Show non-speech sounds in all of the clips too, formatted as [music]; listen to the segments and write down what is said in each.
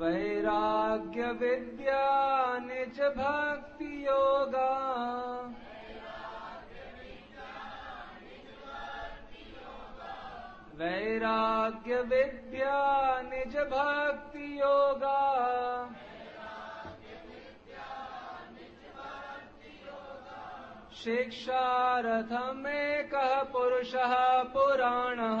वैराग्यविद्यानिज भक्तियोगा वैराग्यविद्या निज भक्तियोगा शिक्षारथमेकः पुरुषः पुराणः।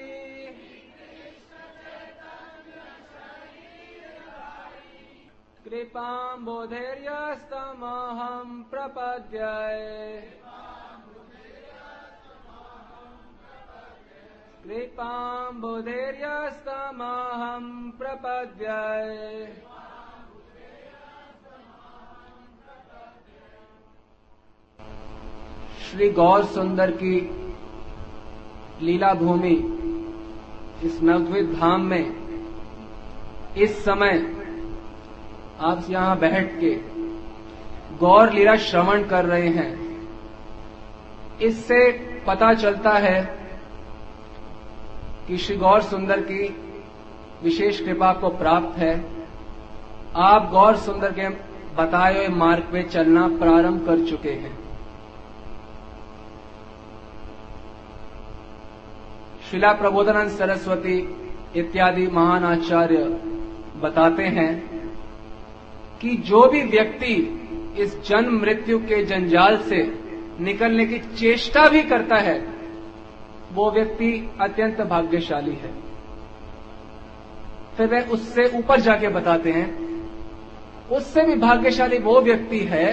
शरीरधारी श्री कृष्ण चैतन्य शरीरधारी कृपाम्बोधैर्यस्तमहं प्रपद्ये। श्री गौर सुंदर की लीला भूमि इस नवद्वीप धाम में इस समय आप यहाँ बैठ के गौर लीला श्रवण कर रहे हैं। इससे पता चलता है कि श्री गौर सुंदर की विशेष कृपा को प्राप्त है। आप गौर सुंदर के बताए हुए मार्ग पे चलना प्रारंभ कर चुके हैं। शिला प्रबोधनानंद सरस्वती इत्यादि महान आचार्य बताते हैं कि जो भी व्यक्ति इस जन्म मृत्यु के जंजाल से निकलने की चेष्टा भी करता है, वो व्यक्ति अत्यंत भाग्यशाली है। फिर वह उससे ऊपर जाके बताते हैं, उससे भी भाग्यशाली वो व्यक्ति है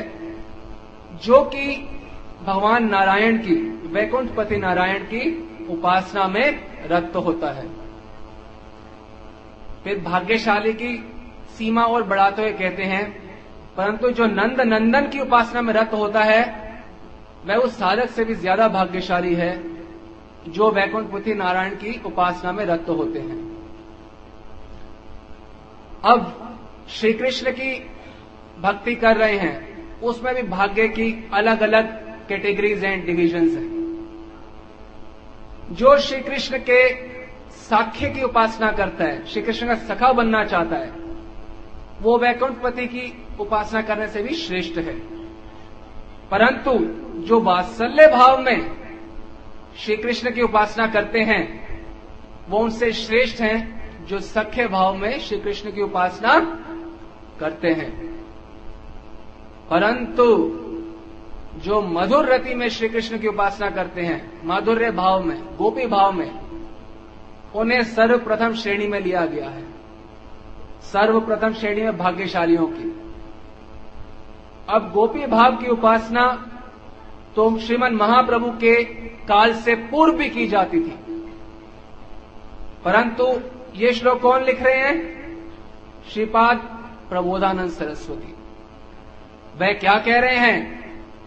जो कि भगवान नारायण की, वैकुंठपति नारायण की उपासना में रक्त होता है। फिर भाग्यशाली की सीमा और बढ़ाते हुए कहते हैं, परंतु जो नंद नंदन की उपासना में रत होता है, वह उस साधक से भी ज़्यादा भाग्यशाली है, जो वैकुंठपति नारायण की उपासना में रत होते हैं। अब श्री कृष्ण की भक्ति कर रहे हैं, उसमें भी भाग्य की अलग अलग कैटेगरीज एंड डिविजन्स हैं। जो श्री कृष्ण के साख्य की उपासना करता है श्री कृष्ण का सखा बनना चाहता है वो वैकुंठपति की उपासना करने से भी श्रेष्ठ है। परंतु जो वात्सल्य भाव में श्री कृष्ण की उपासना करते हैं, वो उनसे श्रेष्ठ हैं जो सख्य भाव में श्री कृष्ण की उपासना करते हैं। परंतु जो मधुर रति में श्री कृष्ण की उपासना करते हैं, माधुर्य भाव में, गोपी भाव में, उन्हें सर्वप्रथम श्रेणी में लिया गया है। सर्वप्रथम श्रेणी में भाग्यशालियों की। अब गोपी भाव की उपासना तो श्रीमन महाप्रभु के काल से पूर्व भी की जाती थी। परंतु ये श्लोक कौन लिख रहे हैं? श्रीपाद प्रबोधानंद सरस्वती। वह क्या कह रहे हैं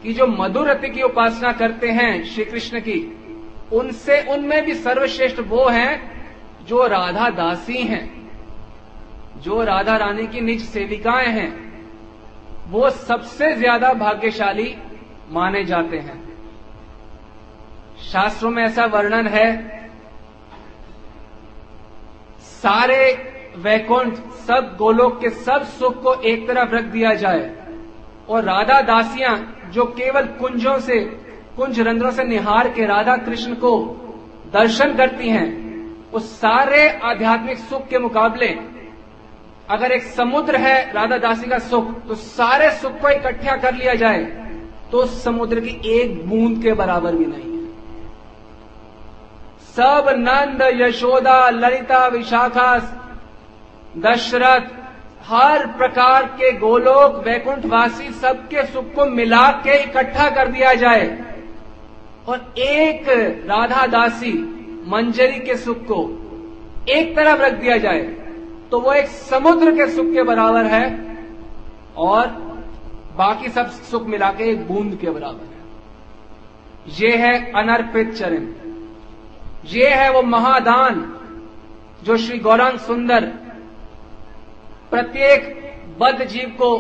कि जो मधुरति की उपासना करते हैं श्री कृष्ण की, उनसे उनमें भी सर्वश्रेष्ठ वो हैं जो राधा दासी हैं। जो राधा रानी की निज सेविकाएँ हैं, वो सबसे ज़्यादा भाग्यशाली माने जाते हैं। शास्त्रों में ऐसा वर्णन है, सारे वैकुंठ, सब गोलोक के सब सुख को एक तरफ़ रख दिया जाए, और राधा दासियाँ जो केवल कुंजों से, कुंज रंध्रों से निहार के राधा कृष्ण को दर्शन करती हैं उस सारे आध्यात्मिक सुख के मुकाबले अगर एक समुद्र है, राधा दासी का सुख तो सारे सुख को इकट्ठा कर लिया जाए तो समुद्र की एक बूंद के बराबर भी नहीं है। सब नंद, यशोदा, ललिता, विशाखा, दशरथ, हर प्रकार के गोलोक, वैकुंठवासी, सबके सुख को मिला के इकट्ठा कर दिया जाए। और एक राधा दासी, मंजरी के सुख को एक तरफ़ रख दिया जाए। तो वो एक समुद्र के सुख के बराबर है और बाकी सब सुख मिला के एक बूंद के बराबर है। ये है अनर्पित चरण। ये है वो महादान जो श्री गौरांग सुंदर प्रत्येक बद्ध जीव को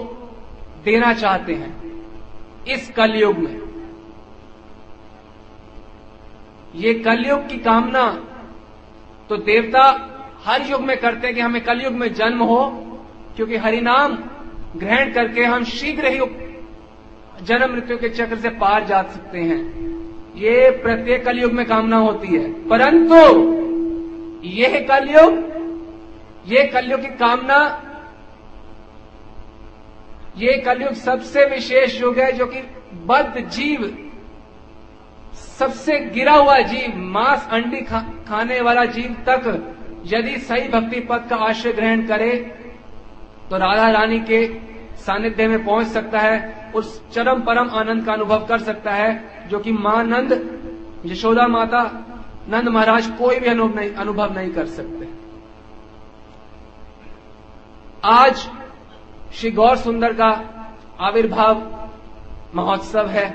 देना चाहते हैं इस कलयुग में। ये कलयुग की कामना तो देवता हर युग में करते हैं कि हमें कलयुग में जन्म हो क्योंकि हरिनाम ग्रहण करके हम शीघ्र ही जन्म मृत्यु के चक्र से पार जा सकते हैं। ये प्रत्येक कलयुग में कामना होती है। परंतु यह कलयुग ये कलयुग की कामना ये कलयुग सबसे विशेष युग है जो कि बद्ध जीव सबसे गिरा हुआ जीव मांस अंडी खा, खाने वाला जीव तक यदि सही भक्ति पद का आश्रय ग्रहण करे तो राधा रानी के सानिध्य में पहुँच सकता है, उस चरम परम आनंद का अनुभव कर सकता है, जो कि माँ नंद यशोदा माता, नंद महाराज कोई भी अनुभव नहीं अनुभव नहीं कर सकते। आज श्री गौर सुंदर का आविर्भाव महोत्सव है।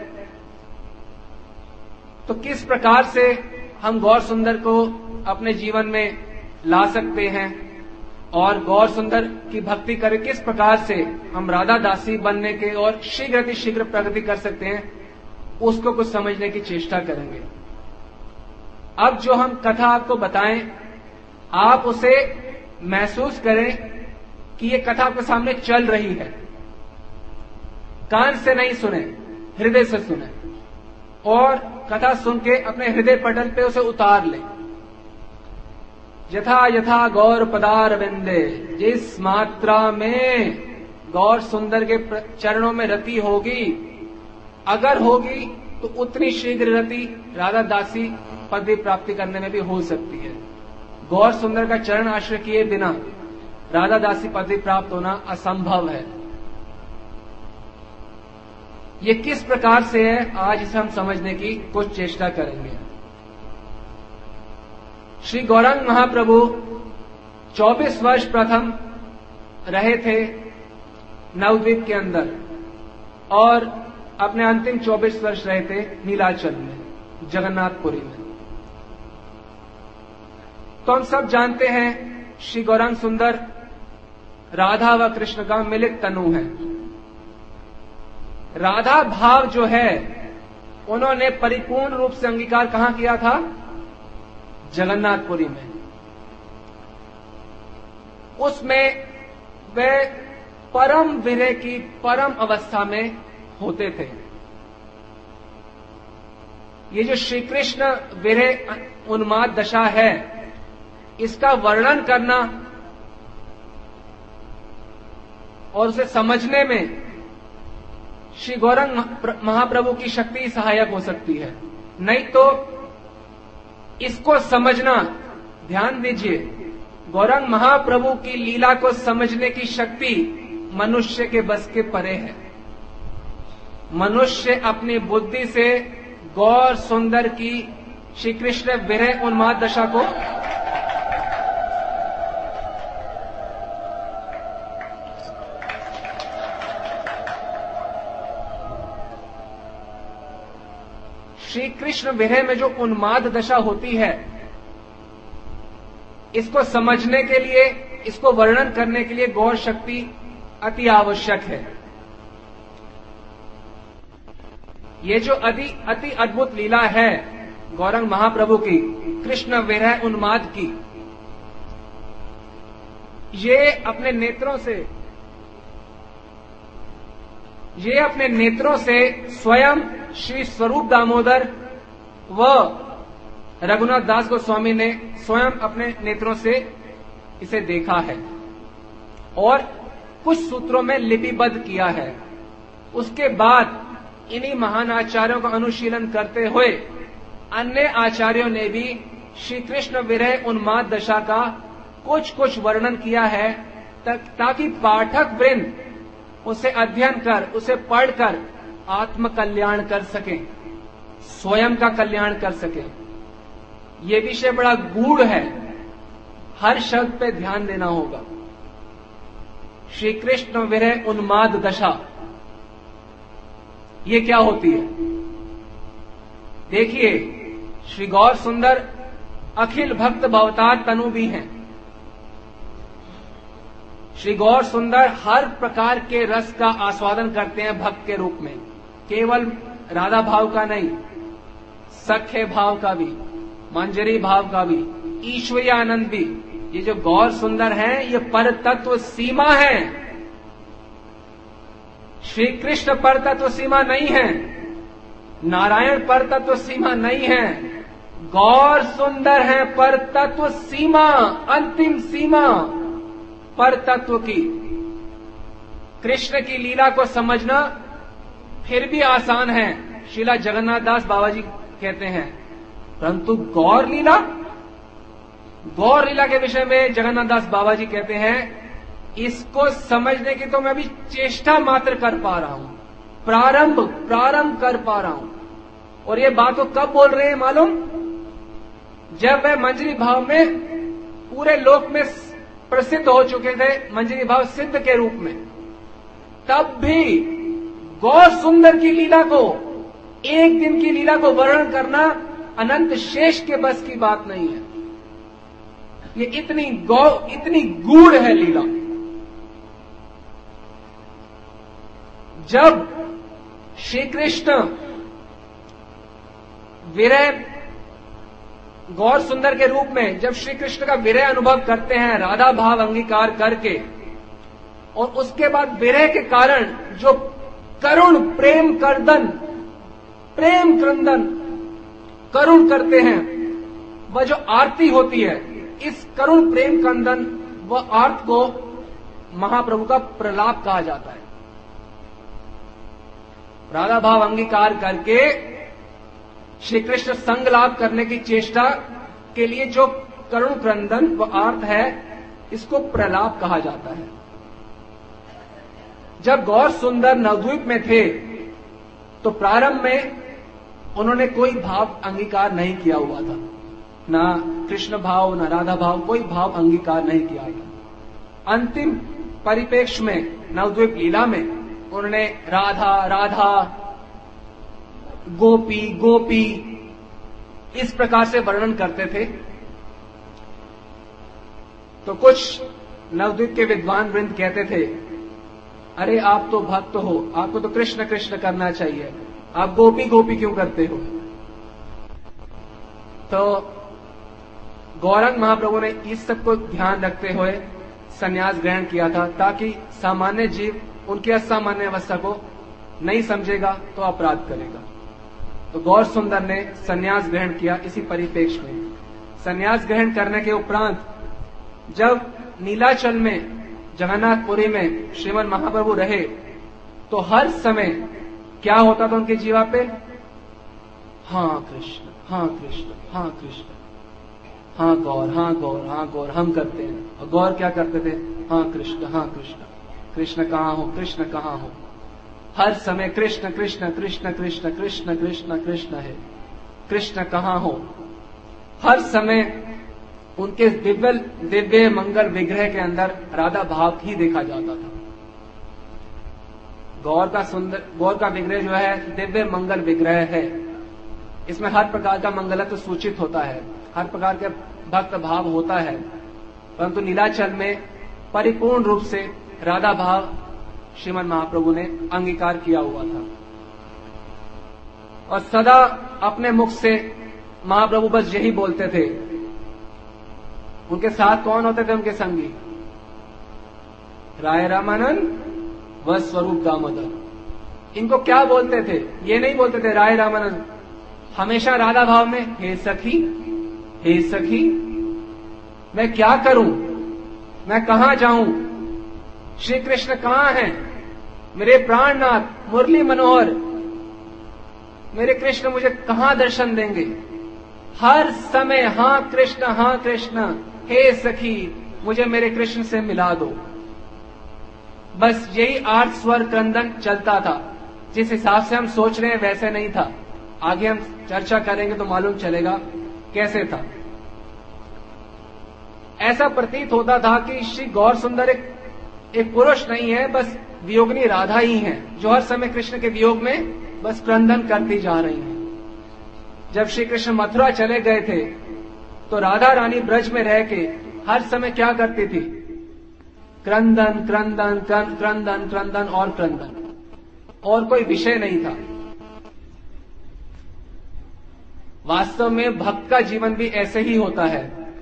तो किस प्रकार से हम गौर सुंदर को अपने जीवन में ला सकते हैं। और गौर सुंदर की भक्ति करें किस प्रकार से हम राधा दासी बनने के और शीघ्र अति शीघ्र प्रगति कर सकते हैं, उसको कुछ समझने की चेष्टा करेंगे। अब जो हम कथा आपको बताएँ, आप उसे महसूस करें कि ये कथा आपके सामने चल रही है। कान से नहीं सुने, हृदय से सुने। और कथा सुन के अपने हृदय पटल पे उसे उतार लें। यथा यथा गौर पदार बिंदे जिस मात्रा में गौर सुंदर के चरणों में रति होगी, अगर होगी तो उतनी शीघ्र रति राधा दासी पदवी प्राप्ति करने में भी हो सकती है। गौर सुंदर का चरण आश्रय किए बिना राधा दासी पदवी प्राप्त होना असंभव है। ये किस प्रकार से है, आज इसे हम समझने की कुछ चेष्टा करेंगे। श्री गौरंग महाप्रभु 24 वर्ष प्रथम रहे थे नवद्वीप के अंदर और अपने अंतिम 24 वर्ष रहे थे नीलाचल में, जगन्नाथपुरी में। तो हम सब जानते हैं, श्री गौरंग सुंदर राधा व कृष्ण का मिलित तनु है। राधा भाव जो है, उन्होंने परिपूर्ण रूप से अंगीकार कहाँ किया था? जगन्नाथपुरी में। उसमें वे परम विरह की परम अवस्था में होते थे। ये जो श्री कृष्ण विरह उन्माद दशा है, इसका वर्णन करना और उसे समझने में श्री गौरंग महाप्रभु की शक्ति सहायक हो सकती है। नहीं तो इसको समझना। ध्यान दीजिए, गौरंग महाप्रभु की लीला को समझने की शक्ति मनुष्य के बस के परे है। मनुष्य अपनी बुद्धि से गौर सुंदर की श्री कृष्ण विरह उन्माद दशा को श्री कृष्ण विरह में जो उन्माद दशा होती है, इसको समझने के लिए, इसको वर्णन करने के लिए गौर शक्ति अति आवश्यक है। ये जो अति अति अद्भुत लीला है गौरंग महाप्रभु की, कृष्ण विरह उन्माद की, ये अपने नेत्रों से, ये अपने नेत्रों से स्वयं श्री स्वरूप दामोदर व रघुनाथ दास गोस्वामी ने स्वयं अपने नेत्रों से इसे देखा है और कुछ सूत्रों में लिपिबद्ध किया है। उसके बाद इन्हीं महान आचार्यों का अनुशीलन करते हुए अन्य आचार्यों ने भी श्री कृष्ण विरह उन्माद दशा का कुछ कुछ वर्णन किया है ताकि पाठक वृंद उसे अध्ययन कर, उसे पढ़कर आत्म कल्याण कर सके, स्वयं का कल्याण कर सके। ये विषय बड़ा गूढ़ है। हर शब्द पे ध्यान देना होगा। श्री कृष्ण विरह उन्माद दशा। ये क्या होती है? देखिए, श्री गौर सुंदर अखिल भक्त भवतार तनु भी हैं। श्री गौर सुंदर हर प्रकार के रस का आस्वादन करते हैं भक्त के रूप में। केवल राधा भाव का नहीं सख्य भाव का भी, मंजरी भाव का भी ईश्वरी आनंद भी। ये जो गौर सुंदर है, ये पर तत्व सीमा है। श्री कृष्ण पर तत्व सीमा नहीं है, नारायण पर तत्व सीमा नहीं है। गौर सुंदर है पर तत्व सीमा, अंतिम सीमा पर तत्व की। कृष्ण की लीला को समझना फिर भी आसान है। शिला जगन्नाथ दास बाबा जी कहते हैं, परंतु गौर लीला गौर लीला के विषय में जगन्नाथ दास बाबा जी कहते हैं, इसको समझने की तो मैं अभी चेष्टा मात्र कर पा रहा हूँ। प्रारंभ प्रारंभ कर पा रहा हूँ। और ये बात वो कब बोल रहे हैं मालूम? जब वह मंजरी भाव में पूरे लोक में प्रसिद्ध हो चुके थे, मंजरी भाव सिद्ध के रूप में, तब भी गौर सुंदर की लीला को, एक दिन की लीला को वर्णन करना अनंत शेष के बस की बात नहीं है। ये इतनी गौ, इतनी गूढ़ है लीला। जब श्री कृष्ण विरह गौर सुंदर के रूप में, जब श्री कृष्ण का विरह अनुभव करते हैं, राधा भाव अंगीकार करके, और उसके बाद विरह के कारण जो करुण प्रेम करदन, प्रेम क्रंदन करुण करते हैं। वह जो आरती होती है, इस करुण प्रेम क्रंदन व आर्त को महाप्रभु का प्रलाप कहा जाता है। राधा भाव अंगीकार करके श्री कृष्ण संग लाभ करने की चेष्टा के लिए जो करुण क्रंदन व आर्थ है, इसको प्रलाप कहा जाता है। जब गौर सुंदर नवद्वीप में थे तो प्रारंभ में उन्होंने कोई भाव अंगीकार नहीं किया हुआ था। ना कृष्ण भाव, ना राधा भाव, कोई भाव अंगीकार नहीं किया था अंतिम परिपेक्ष में, नवद्वीप लीला में, उन्होंने राधा राधा, गोपी गोपी, इस प्रकार से वर्णन करते थे। तो कुछ नवद्वीप के विद्वान वृंद कहते थे अरे आप तो भक्त हो, आपको तो कृष्ण कृष्ण करना चाहिए। आप गोपी गोपी क्यों करते हो? तो गौरंग महाप्रभु ने इस सबको ध्यान रखते हुए संन्यास ग्रहण किया था, ताकि सामान्य जीव उनकी असामान्य अवस्था को नहीं समझेगा तो अपराध करेगा। तो गौर सुंदर ने संन्यास ग्रहण किया इसी परिपेक्ष में। संन्यास ग्रहण करने के उपरांत, जब नीलाचल में जगन्नाथपुरी में श्रीमन महाप्रभु रहे तो हर समय क्या होता था उनके जीवा पे? हाँ कृष्ण हाँ कृष्ण हाँ कृष्ण। हाँ गौर हाँ गौर हाँ गौर, हम करते हैं। और गौर क्या करते थे? हाँ कृष्ण हाँ कृष्ण। कृष्ण कहाँ हो? कृष्ण कहाँ हो? हर समय कृष्ण कृष्ण कृष्ण कृष्ण कृष्ण कृष्ण कृष्ण है। कृष्ण कहाँ हो? हर समय उनके दिव्य दिव्य मंगल विग्रह के अंदर राधा भाव ही देखा जाता था। गौर का सुंदर, गौर का विग्रह जो है, दिव्य मंगल विग्रह है। इसमें हर प्रकार का मंगलत्व सूचित होता है। हर प्रकार के भक्त भाव होता है। परंतु नीलाचल में परिपूर्ण रूप से राधा भाव श्रीमन महाप्रभु ने अंगीकार किया हुआ था। और सदा अपने मुख से महाप्रभु बस यही बोलते थे उनके साथ कौन होते थे उनके संगी? राय रामानंद व स्वरूप दामोदर। इनको क्या बोलते थे? ये नहीं बोलते थे राय रामानंद हमेशा राधा भाव में, हे सखी हे सखी, मैं क्या करूँ? मैं कहा जाऊँ? श्री कृष्ण कहाँ हैं? मेरे प्राणनाथ, मुरली मनोहर, मेरे कृष्ण मुझे कहाँ दर्शन देंगे? हर समय हाँ कृष्ण हाँ कृष्ण हे सखी, मुझे मेरे कृष्ण से मिला दो। बस यही आठ स्वर क्रंदन चलता था। जिस हिसाब से हम सोच रहे हैं, वैसे नहीं था। आगे हम चर्चा करेंगे तो मालूम चलेगा कैसे था। ऐसा प्रतीत होता था कि श्री गौर सुंदर एक एक पुरुष नहीं है, बस वियोगनी राधा ही है, जो हर समय कृष्ण के वियोग में बस क्रंदन करती जा रही है। जब श्री कृष्ण मथुरा चले गए थे तो राधा रानी ब्रज में रह के हर समय क्या करती थी? क्रंदन क्रंदन क्रंदन क्रंदन और क्रंदन। और कोई विषय नहीं था। वास्तव में भक्त का जीवन भी ऐसे ही होता है।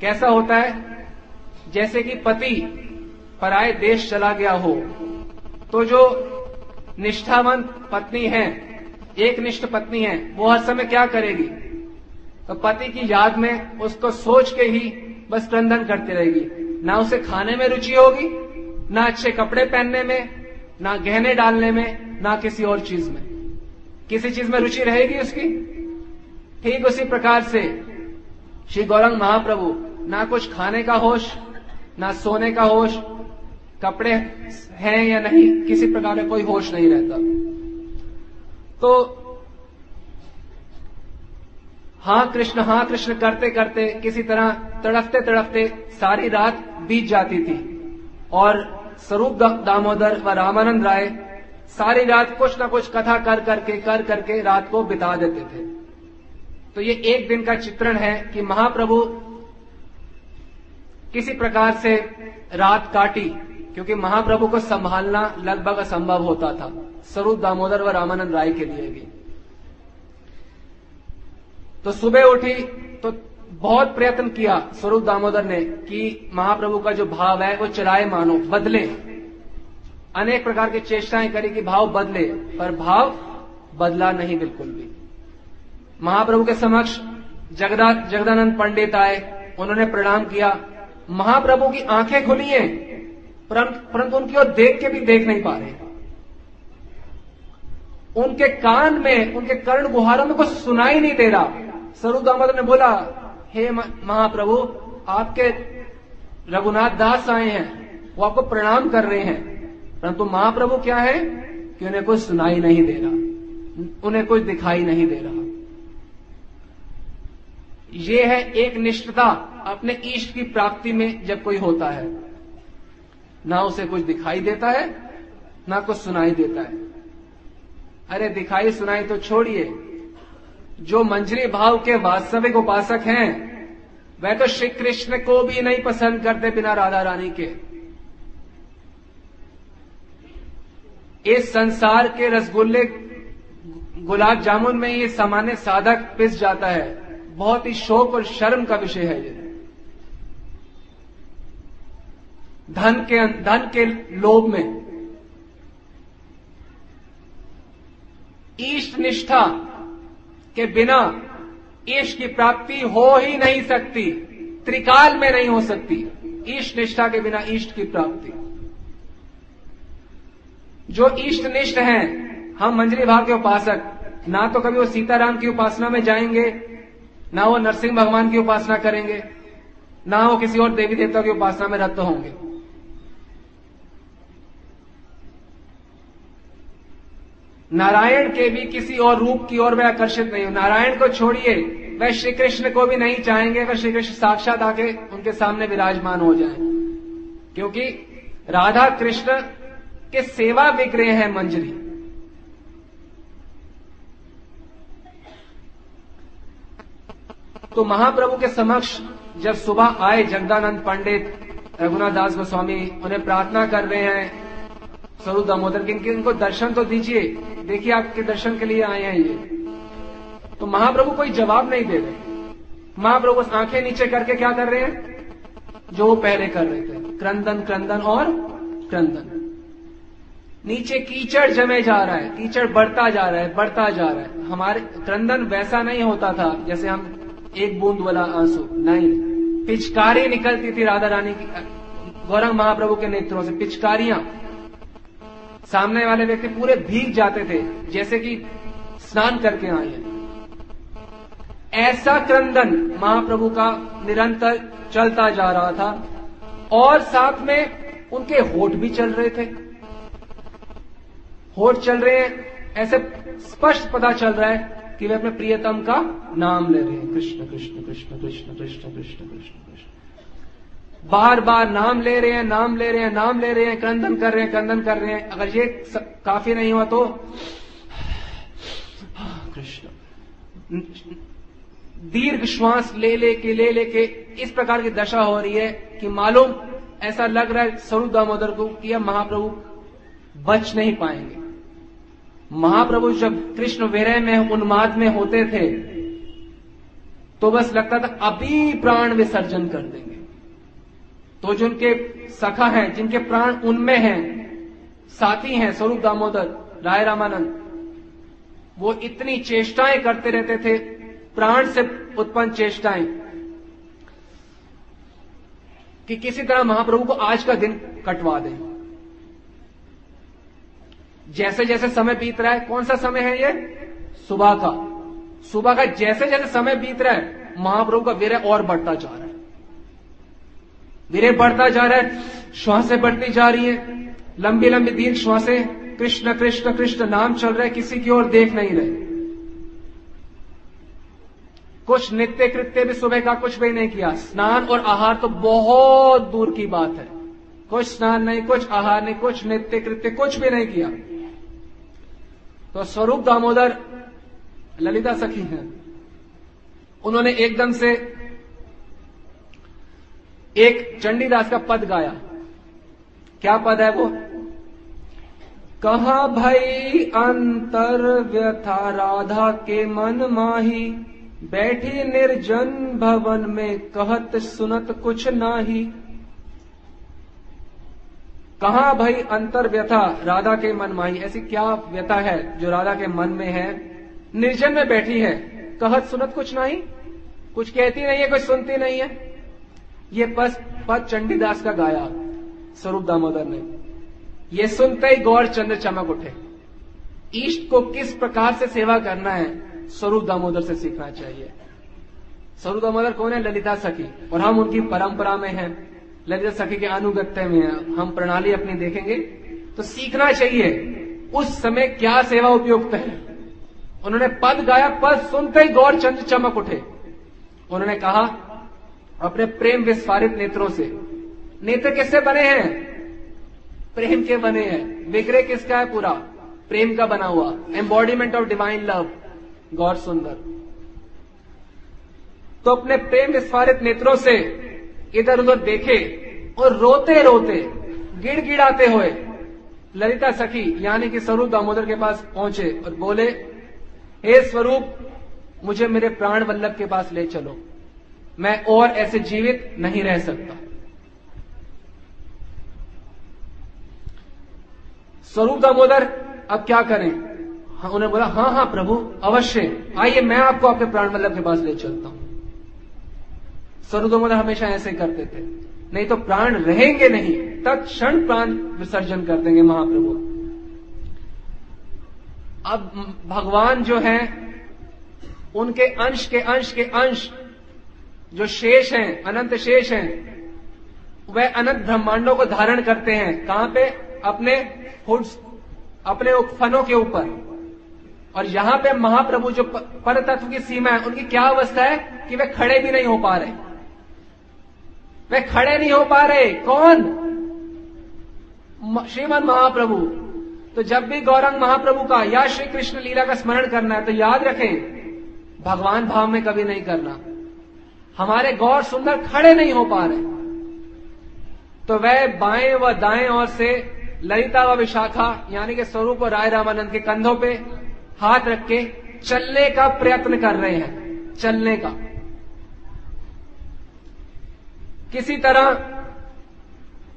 कैसा होता है? जैसे कि पति पराए देश चला गया हो तो जो निष्ठावंत पत्नी है, एक निष्ठ पत्नी है, वो हर समय क्या करेगी? तो पति की याद में उसको सोच के ही बस क्रंदन करती रहेगी। ना उसे खाने में रुचि होगी, ना अच्छे कपड़े पहनने में, ना गहने डालने में, ना किसी और चीज़ में। किसी चीज़ में रुचि रहेगी उसकी? ठीक उसी प्रकार से श्री गौरंग महाप्रभु ना कुछ खाने का होश, ना सोने का होश, कपड़े हैं या नहीं, किसी प्रकार का कोई होश नहीं रहता। तो हाँ कृष्ण हाँ कृष्ण करते करते किसी तरह तड़फते तड़फते सारी रात बीत जाती थी। और स्वरूप दामोदर व रामानंद राय सारी रात कुछ ना कुछ कथा कर, करके कर, करके रात को बिता देते थे। तो ये एक दिन का चित्रण है कि महाप्रभु किसी प्रकार से रात काटी, क्योंकि महाप्रभु को संभालना लगभग असंभव होता था, स्वरूप दामोदर व रामानंद राय के लिए भी। तो सुबह उठी तो बहुत प्रयत्न किया, स्वरूप दामोदर ने, कि महाप्रभु का जो भाव है, वो चलाए मानो, बदले। अनेक प्रकार की चेष्टाएँ करी कि भाव बदले, पर भाव बदला नहीं बिल्कुल भी। महाप्रभु के समक्ष जगदा, जगदानंद पंडित आए, उन्होंने प्रणाम किया। महाप्रभु की आँखें खुली हैं परंतु उनकी ओर देख के भी देख नहीं पा रहे। उनके कान में, उनके कर्ण गुहारों में कुछ सुनाई नहीं दे रहा। स्वरूप दामोदर ने बोला, हे महाप्रभु, आपके रघुनाथ दास आए हैं, वो आपको प्रणाम कर रहे हैं। परंतु महाप्रभु क्या है कि उन्हें कुछ सुनाई नहीं दे रहा, उन्हें कुछ दिखाई नहीं दे रहा। ये है एक निष्ठता, अपने ईष्ट की प्राप्ति में जब कोई होता है, ना उसे कुछ दिखाई देता है, ना कुछ सुनाई देता है। अरे दिखाई सुनाई तो छोड़िए। जो मंजरी भाव के वास्तविक उपासक हैं, वह तो श्री कृष्ण को भी नहीं पसंद करते बिना राधा रानी के। इस संसार के रसगुल्ले गुलाब जामुन में ये सामान्य साधक पिस जाता है। बहुत ही शोक और शर्म का विषय है ये। धन के धन के लोभ में। ईष्ट निष्ठा के बिना ईश की प्राप्ति हो ही नहीं सकती, त्रिकाल में नहीं हो सकती, ईष्ट निष्ठा के बिना ईष्ट की प्राप्ति। जो ईष्ट निष्ठ हैं, हम मंजरी भाव के उपासक, ना तो कभी वो सीताराम की उपासना में जाएँगे, ना वो नरसिंह भगवान की उपासना करेंगे, ना वो किसी और देवी देवता की उपासना में रत होंगे। नारायण के भी किसी और रूप की ओर वे आकर्षित नहीं हो। नारायण को छोड़िए। वह श्री कृष्ण को भी नहीं चाहेंगे। अगर श्री कृष्ण साक्षात आके उनके सामने विराजमान हो जाए। क्योंकि राधा कृष्ण के सेवा विग्रह है मंजरी। तो महाप्रभु के समक्ष जब सुबह आए जगदानंद पंडित रघुनाथ दास गोस्वामी, उन्हें प्रार्थना कर रहे हैं स्वरूप दामोदर के इनके इनको दर्शन तो दीजिए। देखिए आपके दर्शन के लिए आए हैं ये। तो महाप्रभु कोई जवाब नहीं दे रहे। महाप्रभु आँखें नीचे करके क्या कर रहे हैं? जो वो पहले कर रहे थे। क्रंदन क्रंदन और क्रंदन। नीचे कीचड़ जमे जा रहा है। कीचड़ बढ़ता जा रहा है, बढ़ता जा रहा है। हमारे क्रंदन वैसा नहीं होता था, जैसे हम एक बूंद वाला आँसू। नहीं। पिचकारी निकलती थी राधा रानी की गौरंग महाप्रभु के नेत्रों से। पिचकारियाँ। सामने वाले व्यक्ति पूरे भीग जाते थे, जैसे कि स्नान करके आए हैं। ऐसा क्रंदन महाप्रभु का निरंतर चलता जा रहा था, और साथ में उनके होठ भी चल रहे थे। होठ चल रहे हैं, ऐसे स्पष्ट पता चल रहा है कि वे अपने प्रियतम का नाम ले रहे हैं। कृष्ण कृष्ण कृष्ण कृष्ण कृष्ण कृष्ण कृष्ण बार बार नाम ले रहे हैं, नाम ले रहे हैं, नाम ले रहे हैं, क्रंदन कर रहे हैं, क्रंदन कर रहे हैं। अगर ये काफ़ी नहीं हुआ तो कृष्ण, दीर्घ श्वास ले लेके ले लेके इस प्रकार की दशा हो रही है कि मालूम ऐसा लग रहा है स्वरूप दामोदर को कि अब महाप्रभु बच नहीं पाएँगे। महाप्रभु जब कृष्ण विरह में, उन्माद में होते थे तो बस लगता था, अभी प्राण विसर्जन कर देंगे। तो जो उनके सखा हैं, जिनके प्राण उनमें हैं, साथी हैं, स्वरूप दामोदर, राय रामानंद, वो इतनी चेष्टाएँ करते रहते थे, प्राण से उत्पन्न चेष्टाएँ, कि किसी तरह महाप्रभु को आज का दिन कटवा दें। जैसे जैसे समय बीत रहा है, कौन सा समय है ये? सुबह का। सुबह का जैसे जैसे समय बीत रहा है, महाप्रभु का विरह और बढ़ता जा रहा है। विरह बढ़ता जा रहा है, श्वासें बढ़ती जा रही है। लंबी लंबी, दीर्घ श्वासें, कृष्ण कृष्ण कृष्ण नाम चल रहा है, किसी की ओर देख नहीं रहे। कुछ नित्य कृत्य भी सुबह का कुछ भी नहीं किया। स्नान और आहार तो बहुत दूर की बात है। कुछ स्नान नहीं, कुछ आहार नहीं, कुछ नित्य कृत्य, कुछ भी नहीं किया। तो स्वरूप दामोदर ललिता सखी हैं। उन्होंने एकदम से एक चंडीदास का पद गाया। क्या पद है वो? कहा भाई अंतर व्यथा राधा के मन माही, बैठी निर्जन भवन में कहत सुनत कुछ नाही। कहा भाई अंतर व्यथा राधा के मन माही? ऐसी क्या व्यथा है जो राधा के मन में है? निर्जन में बैठी है, कहत सुनत कुछ नहीं? कुछ कहती नहीं है, कुछ सुनती नहीं है। ये पद पद चंडीदास का गाया, स्वरूप दामोदर ने। ये सुनते ही गौर चंद्र चमक उठे। ईष्ट को किस प्रकार से सेवा करना है, स्वरूप दामोदर से सीखना चाहिए। स्वरूप दामोदर कौन है? ललिता सखी। और हम उनकी परंपरा में हैं। ललिता सखी के अनुगत्य में हैं। हम प्रणाली अपनी देखेंगे। तो सीखना चाहिए, उस समय क्या सेवा उपयुक्त है। उन्होंने पद गाया, पद सुनते ही गौर चंद्र चमक उठे। उन्होंने कहा अपने प्रेम विस्फारित नेत्रों से। नेत्र किससे बने हैं? प्रेम के बने हैं। विग्रह किसका है पूरा? प्रेम का बना हुआ। Embodiment of divine love Gaur Sundar. तो अपने प्रेम विस्फारित नेत्रों से इधर उधर देखे और रोते रोते, गिड़गिड़ाते हुए ललिता सखी, यानी कि स्वरूप दामोदर के पास पहुँचे और बोले, हे स्वरूप, मुझे मेरे प्राण वल्लभ के पास ले चलो। मैं और ऐसे जीवित नहीं रह सकता। स्वरूप दामोदर अब क्या करें? हाँ, उन्हें बोला हाँ हाँ प्रभु अवश्य। आइए मैं आपको अपने प्राण वल्लभ के पास ले चलता हूँ। स्वरूप दामोदर हमेशा ऐसे करते थे। नहीं तो प्राण रहेंगे नहीं तत्क्षण प्राण विसर्जन कर देंगे महाप्रभु। अब भगवान जो है उनके अंश के अंश के अंश जो शेष हैं, अनंत शेष हैं वह अनंत ब्रह्मांडों को धारण करते हैं। कहाँ पे? अपने हुड्स अपने फनों के ऊपर। और यहाँ पे महाप्रभु जो पर तत्व की सीमा है, उनकी क्या अवस्था है? कि वे खड़े भी नहीं हो पा रहे। वे खड़े नहीं हो पा रहे। कौन? श्रीमद महाप्रभु। तो जब भी गौरंग महाप्रभु का या श्री कृष्ण लीला का स्मरण करना है तो याद रखें, भगवान भाव में कभी नहीं करना। हमारे गौर सुंदर खड़े नहीं हो पा रहे। तो वह बाएँ व दाएँ ओर से ललिता व विशाखा, यानी कि स्वरूप राय रामानंद के कंधों पे हाथ रख के चलने का प्रयत्न कर रहे हैं, चलने का। किसी तरह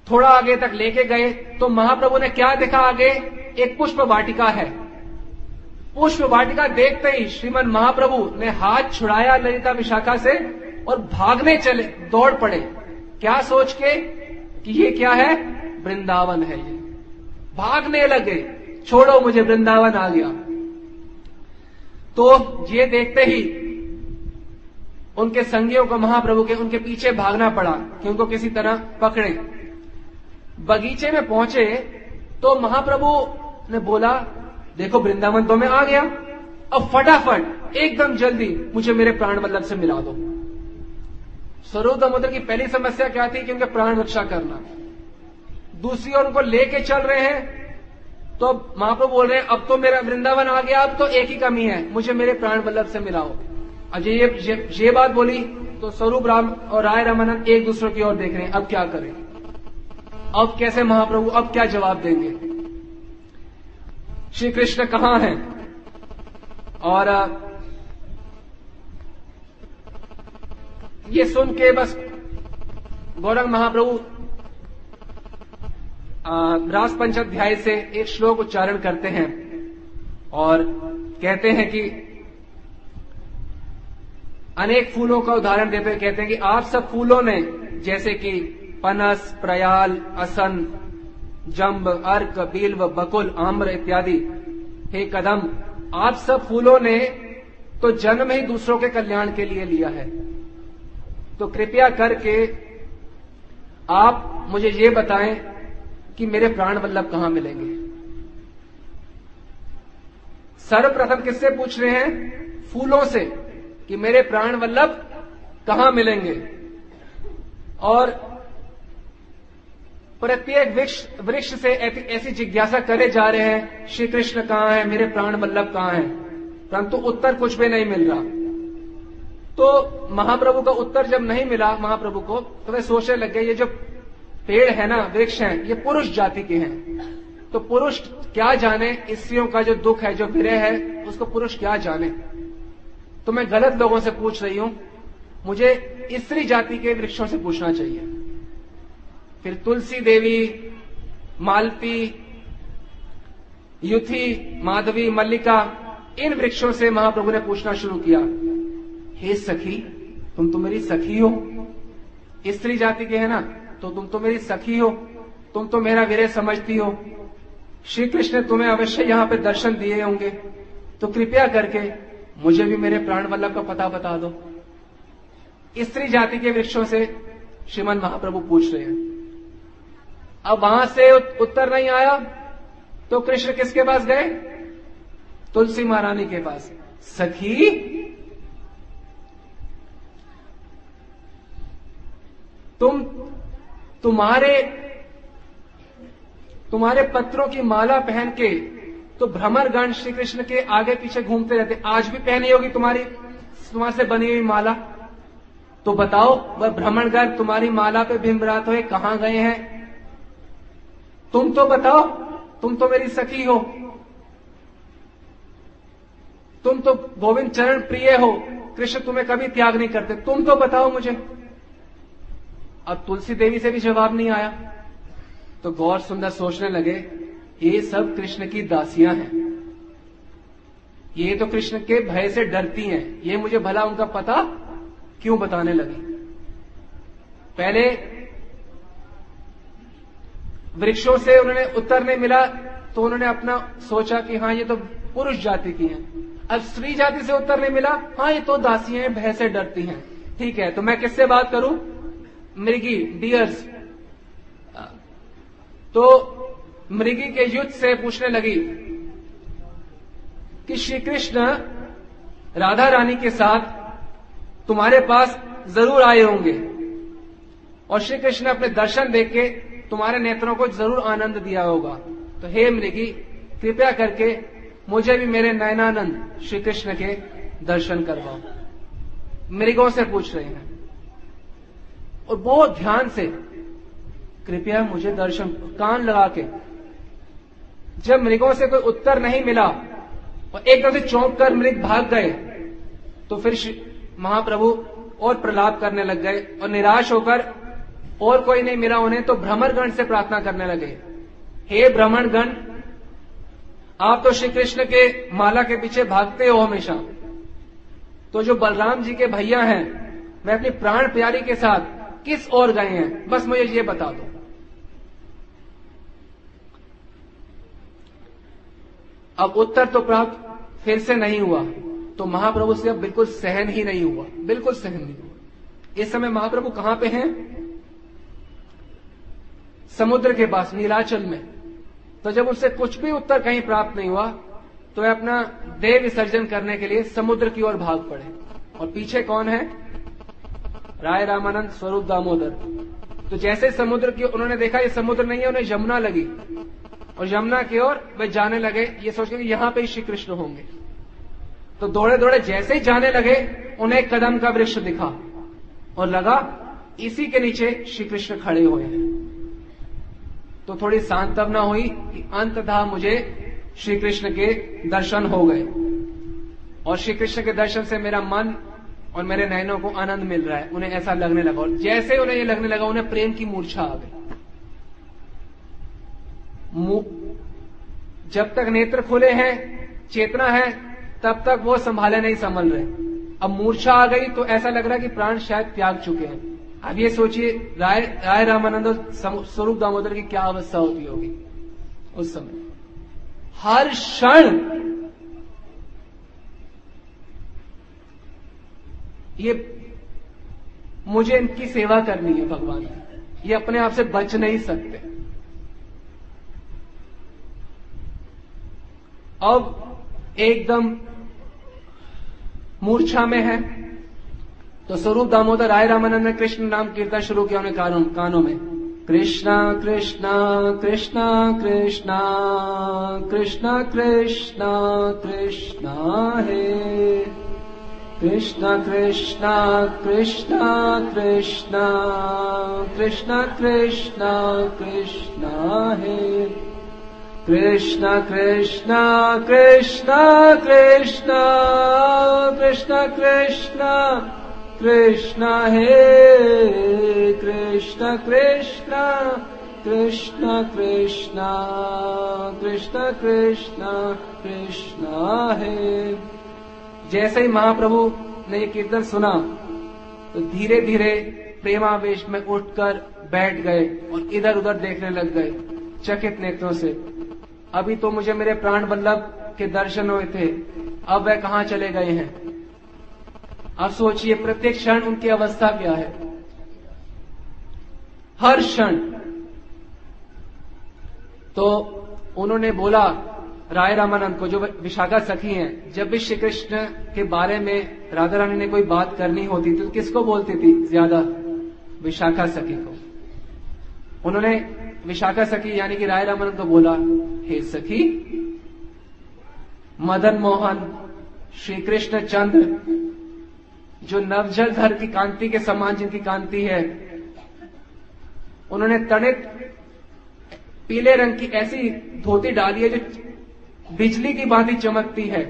थोड़ा आगे तक लेके गए तो महाप्रभु ने क्या देखा आगे? एक पुष्प वाटिका है। पुष्प वाटिका देखते ही श्रीमन महाप्रभु ने हाथ छुड़ाया ललिता विशाखा से और भागने चले, दौड़ पड़े। क्या सोच के कि ये क्या है? वृंदावन है ये। भागने लगे, छोड़ो मुझे वृंदावन आ गया। तो ये देखते ही उनके संगियों को, महाप्रभु के, उनके पीछे भागना पड़ा कि उनको किसी तरह पकड़े। बगीचे में पहुँचे तो महाप्रभु ने बोला, देखो, वृंदावन तो मैं आ गया। अब फटाफट, एकदम जल्दी मुझे मेरे प्राण मतलब से मिला दो। स्वरूप दामोदर की पहली समस्या क्या थी कि उनके प्राण रक्षा करना। दूसरी ओर उनको लेके चल रहे हैं तो महाप्रभु बोल रहे हैं अब तो मेरा वृंदावन आ गया अब तो एक ही कमी है मुझे मेरे प्राण बल्लभ से मिलाओ। अजय ये ये, ये बात बोली तो स्वरूप राम और राय रामानंद एक दूसरे की ओर देख रहे हैं अब क्या करें? अब कैसे महाप्रभु अब क्या जवाब देंगे? श्री कृष्ण कहाँ हैं? और ये सुन के बस गौरंग महाप्रभु रास पंचाध्याय से एक श्लोक उच्चारण करते हैं और कहते हैं कि अनेक फूलों का उदाहरण देते हुए कहते हैं कि आप सब फूलों ने जैसे कि पनस, प्रयाल, असन जम्ब अर्क, बिल्व, बकुल, आम्र इत्यादि, हे कदम, आप सब फूलों ने तो जन्म ही दूसरों के कल्याण के लिए लिया है। तो कृपया करके आप मुझे ये बताएँ कि मेरे प्राण वल्लभ कहाँ मिलेंगे? सर्वप्रथम किससे पूछ रहे हैं? फूलों से कि मेरे प्राण वल्लभ कहाँ मिलेंगे? और प्रत्येक वृक्ष वृक्ष से ऐसी जिज्ञासा करे जा रहे हैं, श्री कृष्ण कहाँ है? मेरे प्राण वल्लभ कहाँ है? परंतु उत्तर कुछ भी नहीं मिल रहा। तो महाप्रभु का उत्तर जब नहीं मिला, महाप्रभु को तो वे सोचने लग गए, ये जो पेड़ है ना, वृक्ष हैं, ये पुरुष जाति के हैं। तो पुरुष क्या जाने, स्त्रियों का जो दुख है, जो विरह है, उसको पुरुष क्या जाने? तो मैं गलत लोगों से पूछ रही हूँ, मुझे स्त्री जाति के वृक्षों से पूछना चाहिए। फिर तुलसी देवी, मालती, युथी, माधवी, मल्लिका, इन वृक्षों से महाप्रभु ने पूछना शुरू किया। हे सखी, तुम तो मेरी सखी हो। स्त्री जाति के है ना तो तुम तो मेरी सखी हो। तुम तो मेरा विरह समझती हो। श्री कृष्ण तुम्हें अवश्य यहाँ पे दर्शन दिए होंगे। तो कृपया करके मुझे भी मेरे प्राण वल्लभ का पता बता दो। स्त्री जाति के वृक्षों से श्रीमन महाप्रभु पूछ रहे हैं। अब वहाँ से उत्तर नहीं आया तो कृष्ण किसके पास गए? तुलसी महारानी के पास। सखी तुम तुम्हारे तुम्हारे पत्रों की माला पहन के तो भ्रमरगण श्री कृष्ण के आगे पीछे घूमते रहते। आज भी पहनी होगी तुम्हारी, तुम्हारे से बनी हुई माला। तो बताओ, वह भ्रमणगण तुम्हारी माला पे भीमरात हुए, कहाँ गए हैं? तुम तो बताओ, तुम तो मेरी सखी हो। तुम तो गोविंद चरण प्रिय हो, कृष्ण तुम्हें कभी त्याग नहीं करते। तुम तो बताओ मुझे। अब तुलसी देवी से भी जवाब नहीं आया। तो गौर सुंदर सोचने लगे, ये सब कृष्ण की दासियाँ हैं। ये तो कृष्ण के भय से डरती हैं। ये मुझे भला उनका पता क्यों बताने लगी? पहले वृक्षों से उन्होंने उत्तर नहीं मिला तो उन्होंने अपना सोचा कि हाँ ये तो पुरुष जाति की हैं। अब स्त्री जाति से उत्तर नहीं मिला हाँ ये तो दासियाँ भय से डरती हैं। ठीक है तो मैं किससे बात करूँ? मृगी डियर्स तो मृगी के युद्ध से पूछने लगी कि श्री कृष्ण राधा रानी के साथ तुम्हारे पास ज़रूर आए होंगे और श्री कृष्ण अपने दर्शन देख के तुम्हारे नेत्रों को ज़रूर आनंद दिया होगा। तो हे मृगी, कृपया करके मुझे भी मेरे नयनानंद श्री कृष्ण के दर्शन करवाओ। मृगों से पूछ रहे हैं। और बहुत ध्यान से, कृपया मुझे दर्शन, कान लगा के। जब मृगों से कोई उत्तर नहीं मिला और एकदम से चौंक कर मृग भाग गए तो फिर महाप्रभु और प्रलाप करने लग गए और निराश होकर और कोई नहीं मिला उन्हें तो भ्रमणगण से प्रार्थना करने लगे। हे भ्रमणगण, आप तो श्री कृष्ण के माला के पीछे भागते हो हमेशा। तो जो बलराम जी के भैया हैं, मैं अपनी प्राण प्यारी के साथ किस ओर गए हैं? बस मुझे ये बता दो। अब उत्तर तो प्राप्त फिर से नहीं हुआ। तो महाप्रभु से अब बिल्कुल सहन ही नहीं हुआ। बिल्कुल सहन नहीं हुआ। इस समय महाप्रभु कहाँ पे हैं? समुद्र के पास, नीलाचल में। तो जब उससे कुछ भी उत्तर कहीं प्राप्त नहीं हुआ तो वे अपना देह विसर्जन करने के लिए समुद्र की ओर भाग पड़े। और पीछे कौन है? राय रामानंद स्वरूप दामोदर। तो जैसे समुद्र की उन्होंने देखा, ये समुद्र नहीं है, उन्हें यमुना लगी। और यमुना की ओर वे जाने लगे, ये सोच के यहाँ पे श्री कृष्ण होंगे। तो दौड़े दौड़े जैसे ही जाने लगे, उन्हें कदम का वृक्ष दिखा और लगा, इसी के नीचे श्री कृष्ण खड़े हुए हैं। तो थोड़ी सांत्वना हुई कि अंततः मुझे श्री कृष्ण के दर्शन हो गए। और श्री कृष्ण के दर्शन से मेरा मन और मेरे नयनों को आनंद मिल रहा है, उन्हें ऐसा लगने लगा। और जैसे उन्हें ये लगने लगा, उन्हें प्रेम की मूर्छा आ गई। जब तक नेत्र खुले हैं, चेतना है, तब तक वो संभाले नहीं, संभल रहे। अब मूर्छा आ गई तो ऐसा लग रहा है कि प्राण शायद त्याग चुके हैं। अब ये सोचिए, राय राय रामानंद स्वरूप दामोदर की क्या अवस्था होती होगी उस समय। हर क्षण ये मुझे इनकी सेवा करनी है भगवान। ये अपने आप से बच नहीं सकते। अब एकदम मूर्छा में है। तो स्वरूप दामोदर राय रामानंद ने कृष्ण नाम कीर्तन शुरू किया उन्हें कानों कानों में। कृष्णा कृष्णा कृष्णा कृष्णा कृष्णा कृष्णा कृष्णा, हे। कृष्णा कृष्णा कृष्णा कृष्णा कृष्णा कृष्णा कृष्णा हे कृष्णा कृष्णा कृष्णा कृष्णा कृष्णा कृष्णा कृष्ण हे कृष्ण कृष्ण कृष्ण कृष्ण कृष्ण कृष्ण कृष्ण हे जैसे ही महाप्रभु ने ये कीर्तन सुना तो धीरे धीरे प्रेमावेश में उठकर बैठ गए और इधर उधर देखने लग गए, चकित नेत्रों से। अभी तो मुझे मेरे प्राण बल्लभ के दर्शन हुए थे, अब वह कहा चले गए हैं? आप सोचिए, प्रत्येक क्षण उनकी अवस्था क्या है? हर क्षण। तो उन्होंने बोला राय रामानंद को, जो विशाखा सखी हैं, जब भी श्री कृष्ण के बारे में राधा रानी ने कोई बात करनी होती तो किसको बोलती थी ज़्यादा? विशाखा सखी को। उन्होंने विशाखा सखी यानी कि राय रामानंद को बोला, हे सखी, मदन मोहन श्री कृष्ण चंद्र, जो नवजल धर की कांति के समान जिनकी कांति है, उन्होंने तनित पीले रंग की ऐसी धोती डाली है, जो बिजली की भांति चमकती है।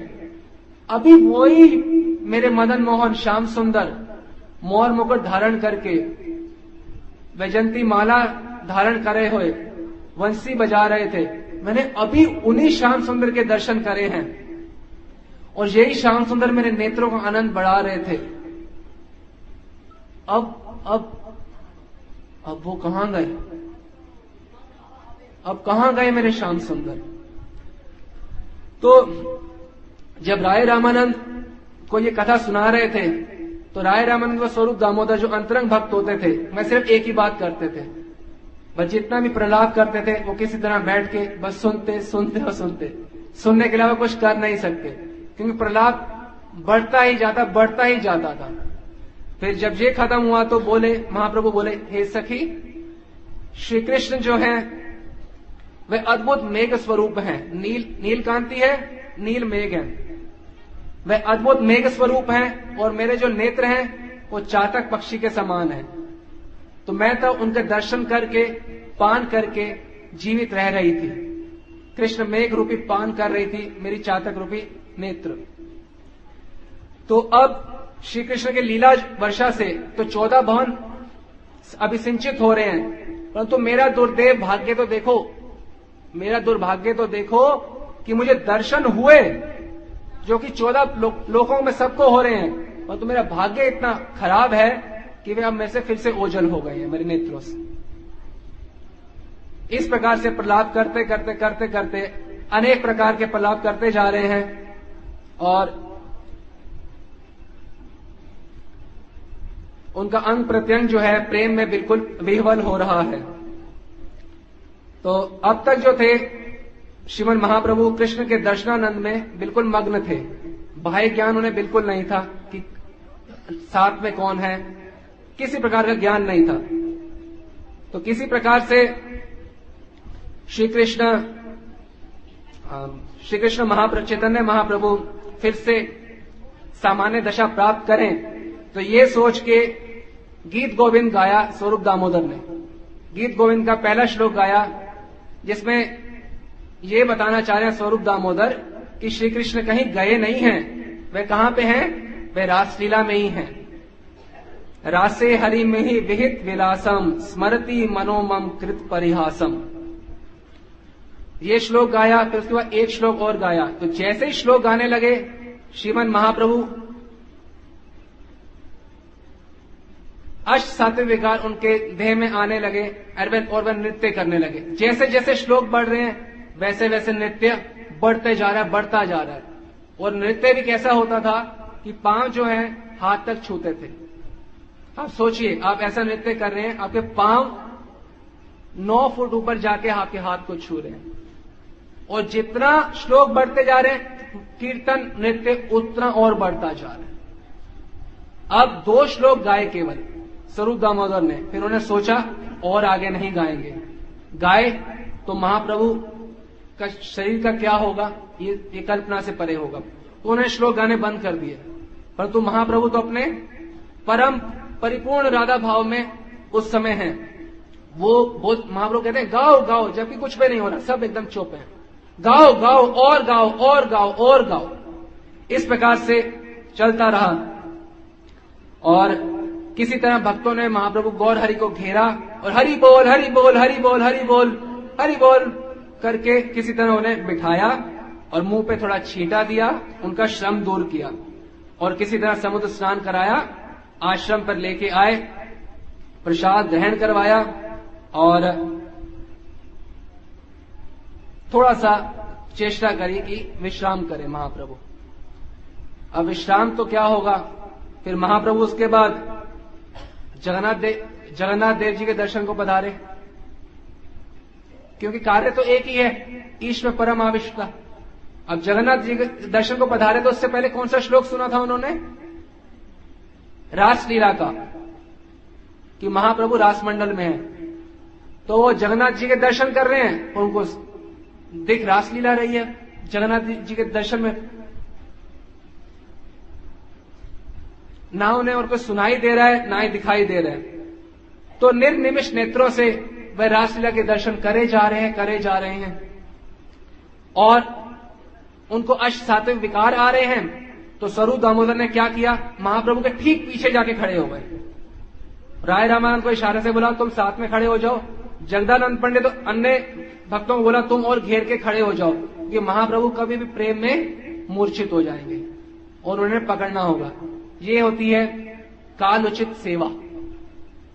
अभी वही मेरे मदन मोहन, श्याम सुंदर, मोर मुकुट धारण करके वैजंती माला धारण करे हुए, वंशी बजा रहे थे। मैंने अभी उन्हीं श्याम सुंदर के दर्शन करे हैं। और यही श्याम सुंदर मेरे नेत्रों का आनंद बढ़ा रहे थे। अब अब अब वो कहाँ गए? अब कहाँ गए मेरे श्याम सुंदर? तो जब राय रामानंद को ये कथा सुना रहे थे तो राय रामानंद व स्वरूप दामोदर जो अंतरंग भक्त होते थे, मैं सिर्फ़ एक ही बात करते थे। बस जितना भी प्रलाप करते थे, वो किसी तरह बैठ के बस सुनते सुनते और सुनते। सुनने के अलावा कुछ कर नहीं सकते, क्योंकि प्रलाप बढ़ता ही जाता, बढ़ता ही जाता था। फिर जब ये खत्म हुआ तो बोले, महाप्रभु बोले, हे सखी श्री कृष्ण जो है वे अद्भुत मेघ स्वरूप है। नील नील कांति है, नील मेघ है। वे अद्भुत मेघ स्वरूप है और मेरे जो नेत्र हैं, वो चातक पक्षी के समान है। तो मैं तो उनके दर्शन करके, पान करके जीवित रह रही थी। कृष्ण मेघ रूपी पान कर रही थी, मेरी चातक रूपी नेत्र। तो अब श्री कृष्ण के लीला वर्षा से तो चौदह भवन अभिसिंचित हो रहे हैं। परंतु तो मेरा दुर्देव भाग्य तो देखो मेरा दुर्भाग्य तो देखो कि मुझे दर्शन हुए जो कि चौदह लो, लोकों में सबको हो रहे हैं परंतु मेरा भाग्य इतना खराब है कि वे अब में से फिर से ओझल हो गए हैं मेरे नेत्रों से। इस प्रकार से प्रलाप करते करते करते करते अनेक प्रकार के प्रलाप करते जा रहे हैं और उनका अंग प्रत्यंग जो है प्रेम में बिल्कुल विह्वल हो रहा है। तो अब तक जो थे, श्रीमन महाप्रभु कृष्ण के दर्शनानंद में बिल्कुल मग्न थे। बाह्य ज्ञान उन्हें बिल्कुल नहीं था कि साथ में कौन है। किसी प्रकार का ज्ञान नहीं था। तो किसी प्रकार से श्री कृष्ण श्री कृष्ण महाप्रभु चैतन्य महाप्रभु फिर से सामान्य दशा प्राप्त करें तो ये सोच के गीत गोविंद गाया स्वरूप दामोदर ने। गीत गोविंद का पहला श्लोक गाया जिसमें ये बताना चाह रहे हैं स्वरूप दामोदर कि श्री कृष्ण कहीं गए नहीं हैं। वे कहाँ पे हैं? वे रासलीला में ही हैं। रासे हरि में ही विहित विलासम स्मृति मनोमम कृत परिहासम। ये श्लोक गाया, फिर उसके बाद एक श्लोक और गाया। तो जैसे ही श्लोक गाने लगे, श्रीमन महाप्रभु अष्ट सात्विक विकार उनके देह में आने लगे, अरविंद और वह नृत्य करने लगे। जैसे जैसे श्लोक बढ़ रहे हैं, वैसे वैसे नृत्य बढ़ते जा रहा है, बढ़ता जा रहा है। और नृत्य भी कैसा होता था कि पाँव जो है, हाथ तक छूते थे। आप सोचिए, आप ऐसा नृत्य कर रहे हैं, आपके पाँव नौ फुट ऊपर जाके आपके हाथ को छू रहे हैं। और जितना श्लोक बढ़ते जा रहे हैं, कीर्तन, नृत्य उतना और बढ़ता जा रहा है। अब दो श्लोक गाए केवल। स्वरूप दामोदर ने। फिर उन्होंने सोचा और आगे नहीं गाएँगे। गाए तो महाप्रभु का शरीर का क्या होगा? ये, ये कल्पना से परे होगा। तो उन्हें श्लोक गाने बंद कर दिए। परंतु महाप्रभु तो अपने परम परिपूर्ण राधा भाव में उस समय है। वो बहुत महाप्रभु कहते हैं गाओ गाओ जबकि कुछ भी नहीं हो रहा सब एकदम चुप है। गाओ गाओ और गाओ और गाओ और गाओ। इस प्रकार से चलता रहा। और किसी तरह भक्तों ने महाप्रभु गौर हरि को घेरा और हरि बोल हरि बोल हरि बोल हरि बोल हरि बोल करके किसी तरह उन्हें बिठाया और मुँह पे थोड़ा छीटा दिया, उनका श्रम दूर किया और किसी तरह समुद्र स्नान कराया, आश्रम पर लेके आए, प्रसाद ग्रहण करवाया और थोड़ा सा चेष्टा करी कि विश्राम करे महाप्रभु। अब विश्राम तो क्या होगा? फिर महाप्रभु उसके बाद जगन्नाथ देव जगन्नाथ देव जी के दर्शन को पधारे। क्योंकि कार्य तो एक ही है, ईश्वर परम आविष्टा अब जगन्नाथ जी के दर्शन को पधारे तो उससे पहले कौन सा श्लोक सुना था उन्होंने? रासलीला का, कि महाप्रभु रासमंडल में है। तो वो जगन्नाथ जी के दर्शन कर रहे हैं, उनको दिख रासलीला रही है। जगन्नाथ जी के दर्शन में ना उन्हें और कुछ सुनाई दे रहा है, ना ही दिखाई दे रहा है। तो निर्निमिष नेत्रों से वह रासलीला के दर्शन करे जा रहे हैं, करे जा रहे हैं। और उनको अष्ट सात्विक विकार आ रहे हैं तो स्वरूप दामोदर ने क्या किया? महाप्रभु के ठीक पीछे जाके खड़े हो गए। राय रामानंद को इशारे से बोला, तुम साथ में खड़े हो जाओ। जगदानंद पंडित तो अन्य भक्तों को बोला, तुम और घेर के खड़े हो जाओ। कि महाप्रभु कभी भी प्रेम में मूर्छित हो जाएँगे। और उन्हें पकड़ना होगा। ये होती है काल उचित सेवा।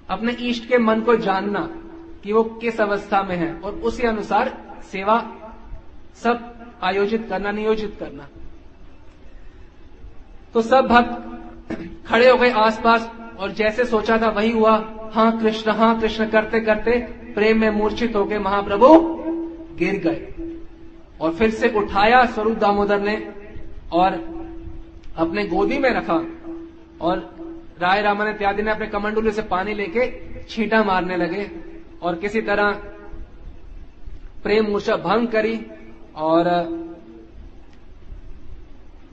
अपने इष्ट के मन को जानना कि वो किस अवस्था में है और उसी अनुसार सेवा सब आयोजित करना, नियोजित करना। तो सब भक्त खड़े हो गए आसपास और जैसे सोचा था वही हुआ। हाँ कृष्ण हाँ कृष्ण करते करते प्रेम में मूर्छित हो गए महाप्रभु गिर गए। और फिर से उठाया स्वरूप दामोदर ने और अपने गोदी में रखा। और राय रामन इत्यादि ने अपने कमंडुले से पानी लेके छींटा मारने लगे और किसी तरह प्रेम मूर्छा भंग करी और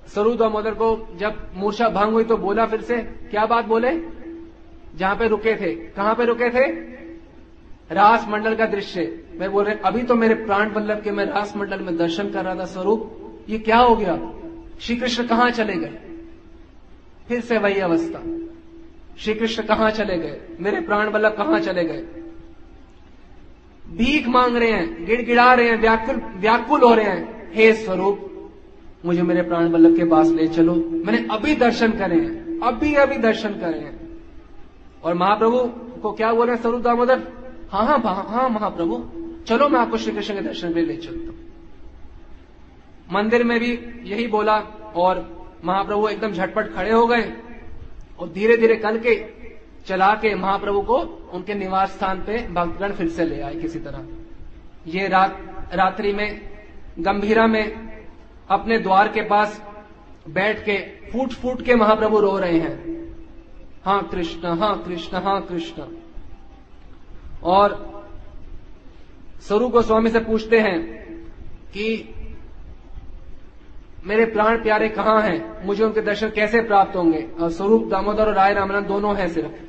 स्वरूप दामोदर को जब मूर्छा भंग हुई तो बोला फिर से, क्या बात बोले? जहाँ पे रुके थे। कहाँ पे रुके थे? रास मंडल का दृश्य। मैं बोल रहे, अभी तो मेरे प्राण वल्लभ के मैं रास मंडल में दर्शन कर रहा था स्वरूप ये क्या हो गया? श्री कृष्ण कहाँ चले गए? फिर से वही अवस्था। श्री कृष्ण कहाँ चले गए? मेरे प्राण बल्लभ कहाँ चले गए? भीख मांग रहे हैं, गिड़गिड़ा रहे हैं, व्याकुल व्याकुल हो रहे हैं। हे स्वरूप, मुझे मेरे प्राण बल्लभ के पास ले चलो। मैंने अभी दर्शन करे हैं, अभी अभी दर्शन करे हैं। और महाप्रभु को क्या बोल रहे हैं स्वरूप दामोदर? हाँ हाँ हाँ महाप्रभु। चलो, मैं आपको श्री कृष्ण के दर्शन पे ले चलता हूँ। मंदिर में भी यही बोला, और महाप्रभु एकदम झटपट खड़े हो गए और धीरे धीरे कल के चला के महाप्रभु को उनके निवास स्थान पे भक्तगण फिर से ले आए किसी तरह। ये रात, रात्रि में, गंभीरा में अपने द्वार के पास बैठ के फूट फूट के महाप्रभु रो रहे हैं। हाँ कृष्ण हाँ कृष्ण हाँ कृष्ण। और स्वरूप गोस्वामी से पूछते हैं कि मेरे प्राण प्यारे कहाँ हैं? मुझे उनके दर्शन कैसे प्राप्त होंगे? और स्वरूप, दामोदर और राय रामानंद दोनों हैं सिर्फ़।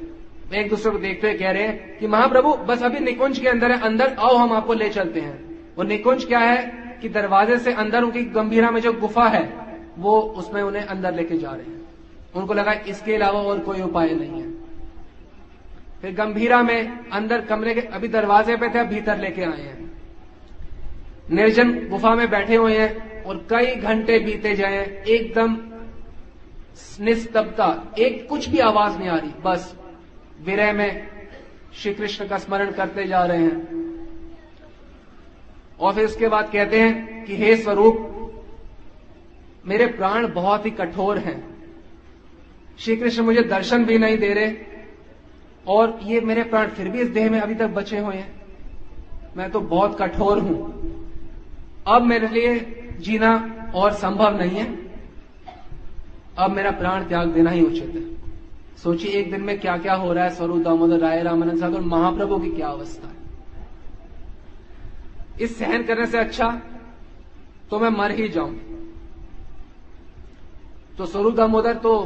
एक दूसरे को देखते हुए कह रहे हैं कि महाप्रभु, बस अभी निकुंज के अंदर है, अंदर आओ, हम आपको ले चलते हैं। वो निकुंज क्या है कि दरवाजे से अंदर उनकी गंभीरा में जो गुफा है, वो उसमें उन्हें अंदर लेके जा रहे हैं। उनको लगा इसके अलावा और कोई उपाय नहीं है। फिर गंभीरा में अंदर कमरे के, अभी दरवाजे पे थे भीतर लेके आए हैं। निर्जन गुफा में बैठे हुए हैं। और कई घंटे बीते जाए, एकदम निस्तब्धता, एक कुछ भी आवाज़ नहीं आ रही, बस विरह में श्री कृष्ण का स्मरण करते जा रहे हैं। और फिर उसके बाद कहते हैं कि, हे स्वरूप, मेरे प्राण बहुत ही कठोर हैं। श्री कृष्ण मुझे दर्शन भी नहीं दे रहे, और ये मेरे प्राण फिर भी इस देह में अभी तक बचे हुए हैं। मैं तो बहुत कठोर हूँ। अब मेरे लिए जीना और संभव नहीं है। अब मेरा प्राण त्याग देना ही उचित है। सोचिए एक दिन में क्या क्या हो रहा है, स्वरूप दामोदर, राय, रामानंद सागर, महाप्रभु की क्या अवस्था है। इस सहन करने से अच्छा तो मैं मर ही जाऊँ। तो स्वरूप दामोदर तो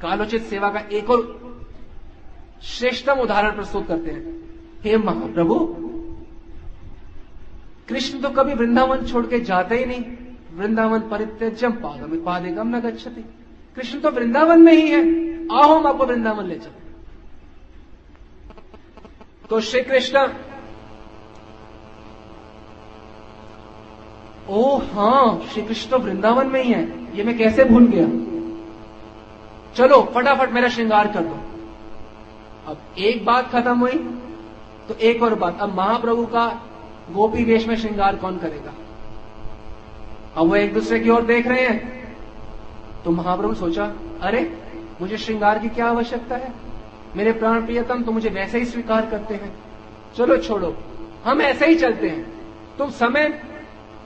कालोचित सेवा का एक और श्रेष्ठतम उदाहरण प्रस्तुत करते हैं। हे महाप्रभु कृष्ण तो कभी वृंदावन छोड़ के जाते ही नहीं। वृंदावन परित्यजम पादम पादेगम न गच्छति कृष्ण तो वृंदावन में ही है, आओ हम आपको वृंदावन ले चले तो श्री कृष्ण ओ हाँ श्री कृष्ण तो वृंदावन में ही है, ये मैं कैसे भूल गया? चलो, फटाफट मेरा श्रृंगार कर दो। अब एक बात खत्म हुई तो एक और बात, अब महाप्रभु का गोपी वेश में श्रृंगार कौन करेगा? अब वो एक दूसरे की ओर देख रहे हैं। तो महाप्रभु सोचा, अरे, मुझे श्रृंगार की क्या आवश्यकता है? मेरे प्राण प्रियतम तो मुझे वैसे ही स्वीकार करते हैं। चलो छोड़ो, हम ऐसे ही चलते हैं। तुम समय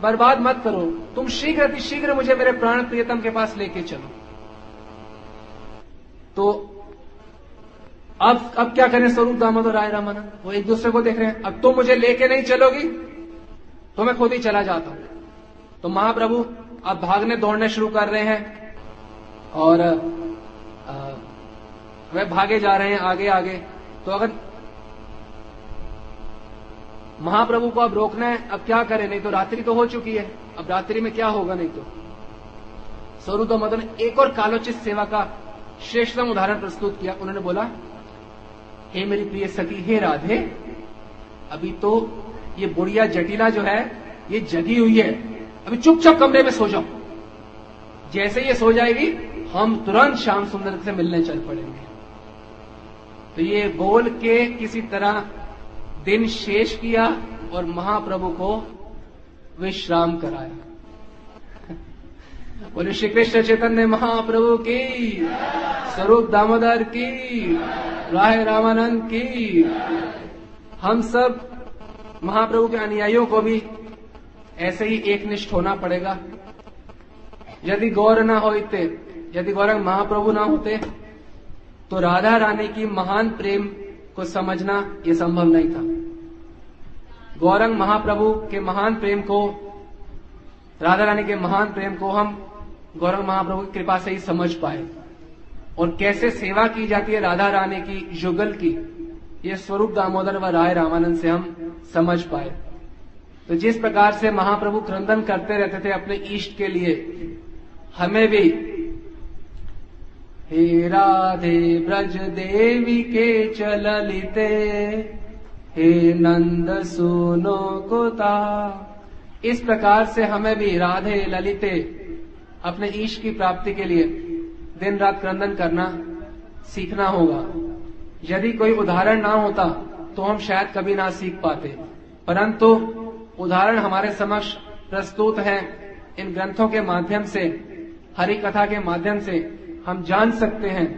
बर्बाद मत करो। तुम शीघ्र शीघ्र मुझे मेरे प्राण प्रियतम के पास लेके चलो। तो अब अब क्या करें स्वरूप दामोदर राय रामानंद? वो एक दूसरे को देख रहे हैं। अब तुम मुझे लेके नहीं चलोगी तो मैं खुद ही चला जाता हूँ। तो महाप्रभु अब भागने दौड़ने शुरू कर रहे हैं और वे भागे जा रहे हैं आगे आगे। तो अगर महाप्रभु को अब रोकना है, अब क्या करें? नहीं तो रात्रि तो हो चुकी है। अब रात्रि में क्या होगा नहीं तो? स्वरूप मदन एक और कालोचित सेवा का श्रेष्ठतम उदाहरण प्रस्तुत किया। उन्होंने बोला हे मेरी प्रिय सखी, हे राधे। अभी तो ये बुढ़िया जटिला जो है, ये जगी हुई है। अभी चुपचाप कमरे में सो जाओ। जैसे ये सो जाएगी, हम तुरंत श्याम सुंदर से मिलने चल पड़ेंगे। तो ये बोल के किसी तरह दिन शेष किया और महाप्रभु को विश्राम कराया। [laughs] बोले, श्री कृष्ण चैतन्य महाप्रभु की, स्वरूप दामोदर की राय रामानंद की हम सब महाप्रभु के अनुयायियों को भी ऐसे ही एक निष्ठ होना पड़ेगा। यदि गौर न होते, यदि गौरंग महाप्रभु ना होते तो राधा रानी की महान प्रेम को समझना यह संभव नहीं था। गौरंग महाप्रभु के महान प्रेम को, राधा रानी के महान प्रेम को हम गौरंग महाप्रभु की कृपा से ही समझ पाए। और कैसे सेवा की जाती है राधा रानी की, युगल की, ये स्वरूप दामोदर व राय रामानंद से हम समझ पाए। तो जिस प्रकार से महाप्रभु क्रंदन करते रहते थे अपने इष्ट के लिए, हमें भी, हे राधे ब्रज देवी के चललिते हे नंद सुनो कोता, इस प्रकार से हमें भी राधे ललिते अपने ईश की प्राप्ति के लिए दिन रात क्रंदन करना, सीखना होगा। यदि कोई उदाहरण ना होता तो हम शायद कभी ना सीख पाते। परंतु उदाहरण हमारे समक्ष प्रस्तुत है इन ग्रंथों के माध्यम से, हरि कथा के माध्यम से हम जान सकते हैं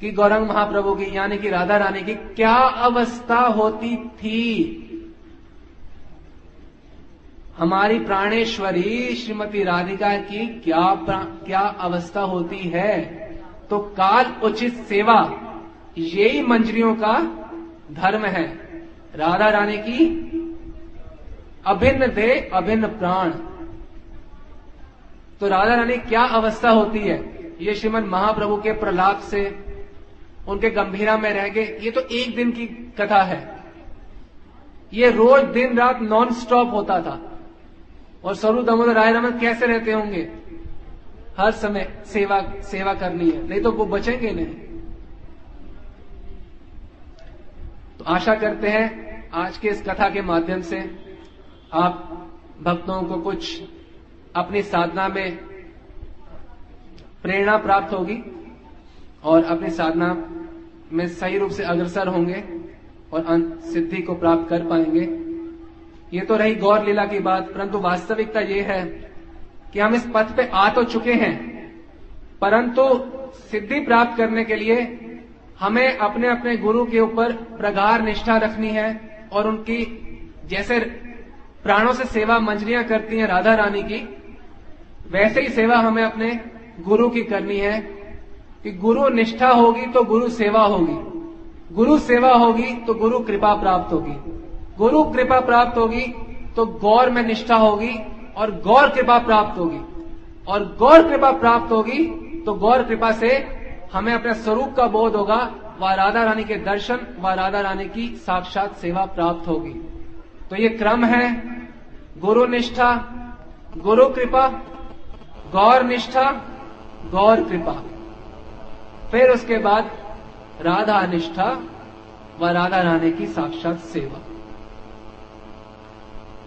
कि गौरंग महाप्रभु की, यानी कि राधा रानी की क्या अवस्था होती थी। हमारी प्राणेश्वरी श्रीमती राधिका की क्या क्या अवस्था होती है? तो काल उचित सेवा, यही मंजरियों का धर्म है। राधा रानी की अभिन्न दे अभिन्न प्राण। तो राधा रानी क्या अवस्था होती है? ये श्रीमद महाप्रभु के प्रलाप से, उनके गंभीरा में रह गए। ये तो एक दिन की कथा है। ये रोज दिन रात नॉन स्टॉप होता था। और स्वरूप दामोदर राय रमन कैसे रहते होंगे? हर समय सेवा सेवा करनी है। नहीं तो वो बचेंगे नहीं। तो आशा करते हैं, आज के इस कथा के माध्यम से आप भक्तों को कुछ अपनी साधना में प्रेरणा प्राप्त होगी और अपनी साधना में सही रूप से अग्रसर होंगे और सिद्धि को प्राप्त कर पाएँगे। ये तो रही गौर लीला की बात, परंतु वास्तविकता ये है कि हम इस पथ पे आ तो चुके हैं, परंतु सिद्धि प्राप्त करने के लिए हमें अपने अपने गुरु के ऊपर प्रगाढ़ निष्ठा रखनी है और उनकी, जैसे प्राणों से सेवा मंजरियाँ करती हैं राधा रानी की, वैसे ही सेवा हमें अपने गुरु की करनी है कि गुरु निष्ठा होगी तो गुरु सेवा होगी। गुरु सेवा होगी तो गुरु कृपा प्राप्त होगी। गुरु कृपा प्राप्त होगी तो गौर में निष्ठा होगी और गौर कृपा प्राप्त होगी। और गौर कृपा प्राप्त होगी तो गौर कृपा से हमें अपने स्वरूप का बोध होगा, व राधा रानी के दर्शन, व राधा रानी की साक्षात सेवा प्राप्त होगी। तो ये क्रम है, गुरु निष्ठा, गुरु कृपा, गौर निष्ठा, गौर कृपा। फिर उसके बाद राधा निष्ठा, व राधा रानी की साक्षात सेवा।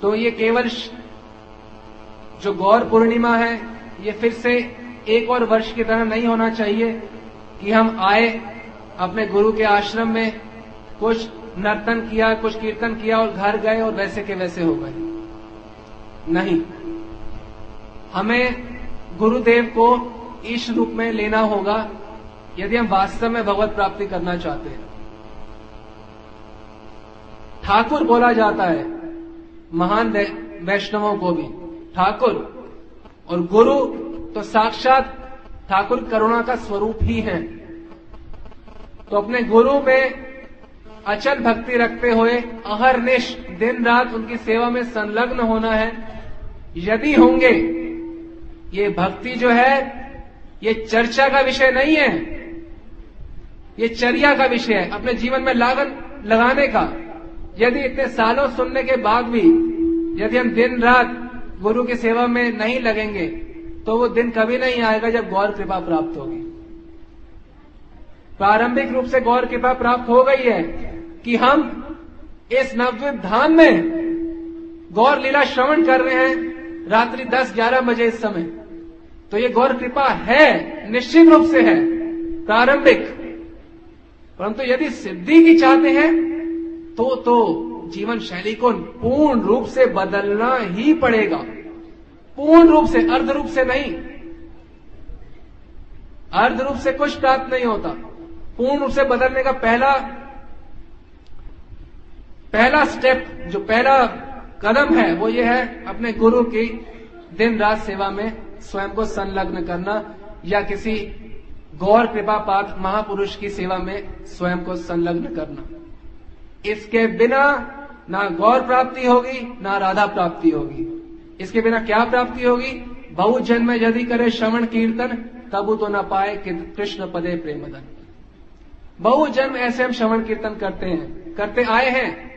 तो ये केवल जो गौर पूर्णिमा है, ये फिर से एक और वर्ष की तरह नहीं होना चाहिए कि हम आए अपने गुरु के आश्रम में, कुछ नर्तन किया, कुछ कीर्तन किया और घर गए और वैसे के वैसे हो गए। नहीं। हमें गुरुदेव को इस रूप में लेना होगा, यदि हम वास्तव में भगवत प्राप्ति करना चाहते हैं। ठाकुर बोला जाता है महान वैष्णवों को भी। ठाकुर और गुरु तो साक्षात ठाकुर करुणा का स्वरूप ही है। तो अपने गुरु में अचल भक्ति रखते हुए अहरनिश दिन रात उनकी सेवा में संलग्न होना है। यदि होंगे, ये भक्ति जो है, ये चर्चा का विषय नहीं है। ये चर्या का विषय है, अपने जीवन में लागन लगाने का। यदि इतने सालों सुनने के बाद भी यदि हम दिन रात गुरु की सेवा में नहीं लगेंगे तो वो दिन कभी नहीं आएगा जब गौर कृपा प्राप्त होगी। प्रारंभिक रूप से गौर कृपा प्राप्त हो गई है कि हम इस नवद्वीप धाम में गौर लीला श्रवण कर रहे हैं रात्रि 10-11 बजे इस समय। तो ये गौर कृपा है, निश्चित रूप से है, प्रारंभिक। परंतु यदि सिद्धि की चाहते हैं तो तो जीवन शैली को पूर्ण रूप से बदलना ही पड़ेगा। पूर्ण रूप से, अर्ध रूप से नहीं। अर्ध रूप से कुछ प्राप्त नहीं होता। पूर्ण रूप से बदलने का पहला पहला स्टेप जो पहला कदम है, वो ये है अपने गुरु की दिन रात सेवा में स्वयं को संलग्न करना या किसी गौर कृपा पात्र महापुरुष की सेवा में स्वयं को संलग्न करना। इसके बिना ना गौर प्राप्ति होगी, ना राधा प्राप्ति होगी। इसके बिना क्या प्राप्ति होगी? बहु जन्म यदि करे श्रवण कीर्तन, तब तो न पाए कृष्ण पदे प्रेमदन। बहु जन्म ऐसे हम श्रवण कीर्तन करते हैं। करते आए हैं।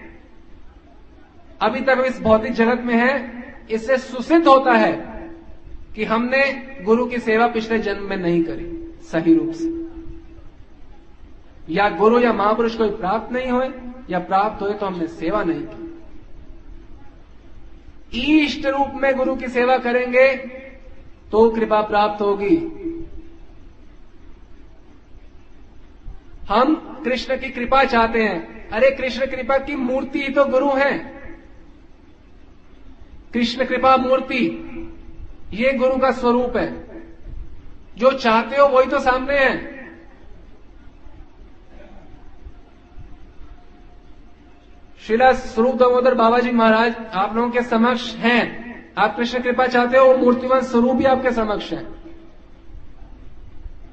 अभी तक इस भौतिक जगत में है। इससे सुसिद्ध होता है कि हमने गुरु की सेवा पिछले जन्म में नहीं करी, सही रूप से। या गुरु या महापुरुष कोई प्राप्त नहीं हुए। या प्राप्त हुए तो हमने सेवा नहीं की। ईष्ट रूप में गुरु की सेवा करेंगे तो कृपा प्राप्त होगी। हम कृष्ण की कृपा चाहते हैं। अरे कृष्ण कृपा की मूर्ति ही तो गुरु है। कृष्ण कृपा मूर्ति, ये गुरु का स्वरूप है। जो चाहते हो वही तो सामने है। शिला स्वरूप दामोदर बाबा जी महाराज, आप लोगों के समक्ष हैं। आप कृष्ण कृपा चाहते हो मूर्तिमान स्वरूप भी आपके समक्ष है।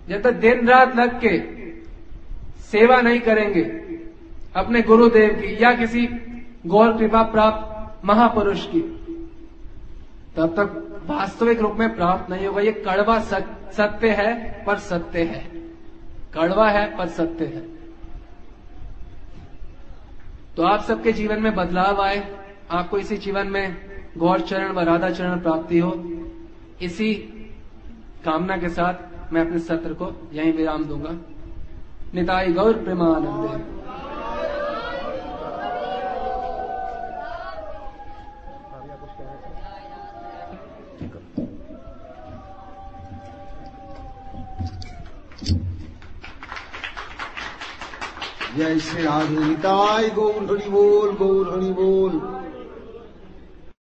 जब तक दिन रात लग के सेवा नहीं करेंगे, अपने गुरुदेव की या किसी गौर कृपा प्राप्त महापुरुष की, तब तक वास्तविक रूप में प्राप्त नहीं होगा। ये कड़वा सत्य है पर सत्य है। कड़वा है पर सत्य है। तो आप सबके जीवन में बदलाव आए। आपको इसी जीवन में गौर चरण व राधा चरण प्राप्ति हो। इसी कामना के साथ मैं अपने सत्र को यहीं विराम दूँगा। निताई गौर प्रेमानंद। जय श्री राधे। गौर हरि बोल गौर हरि बोल।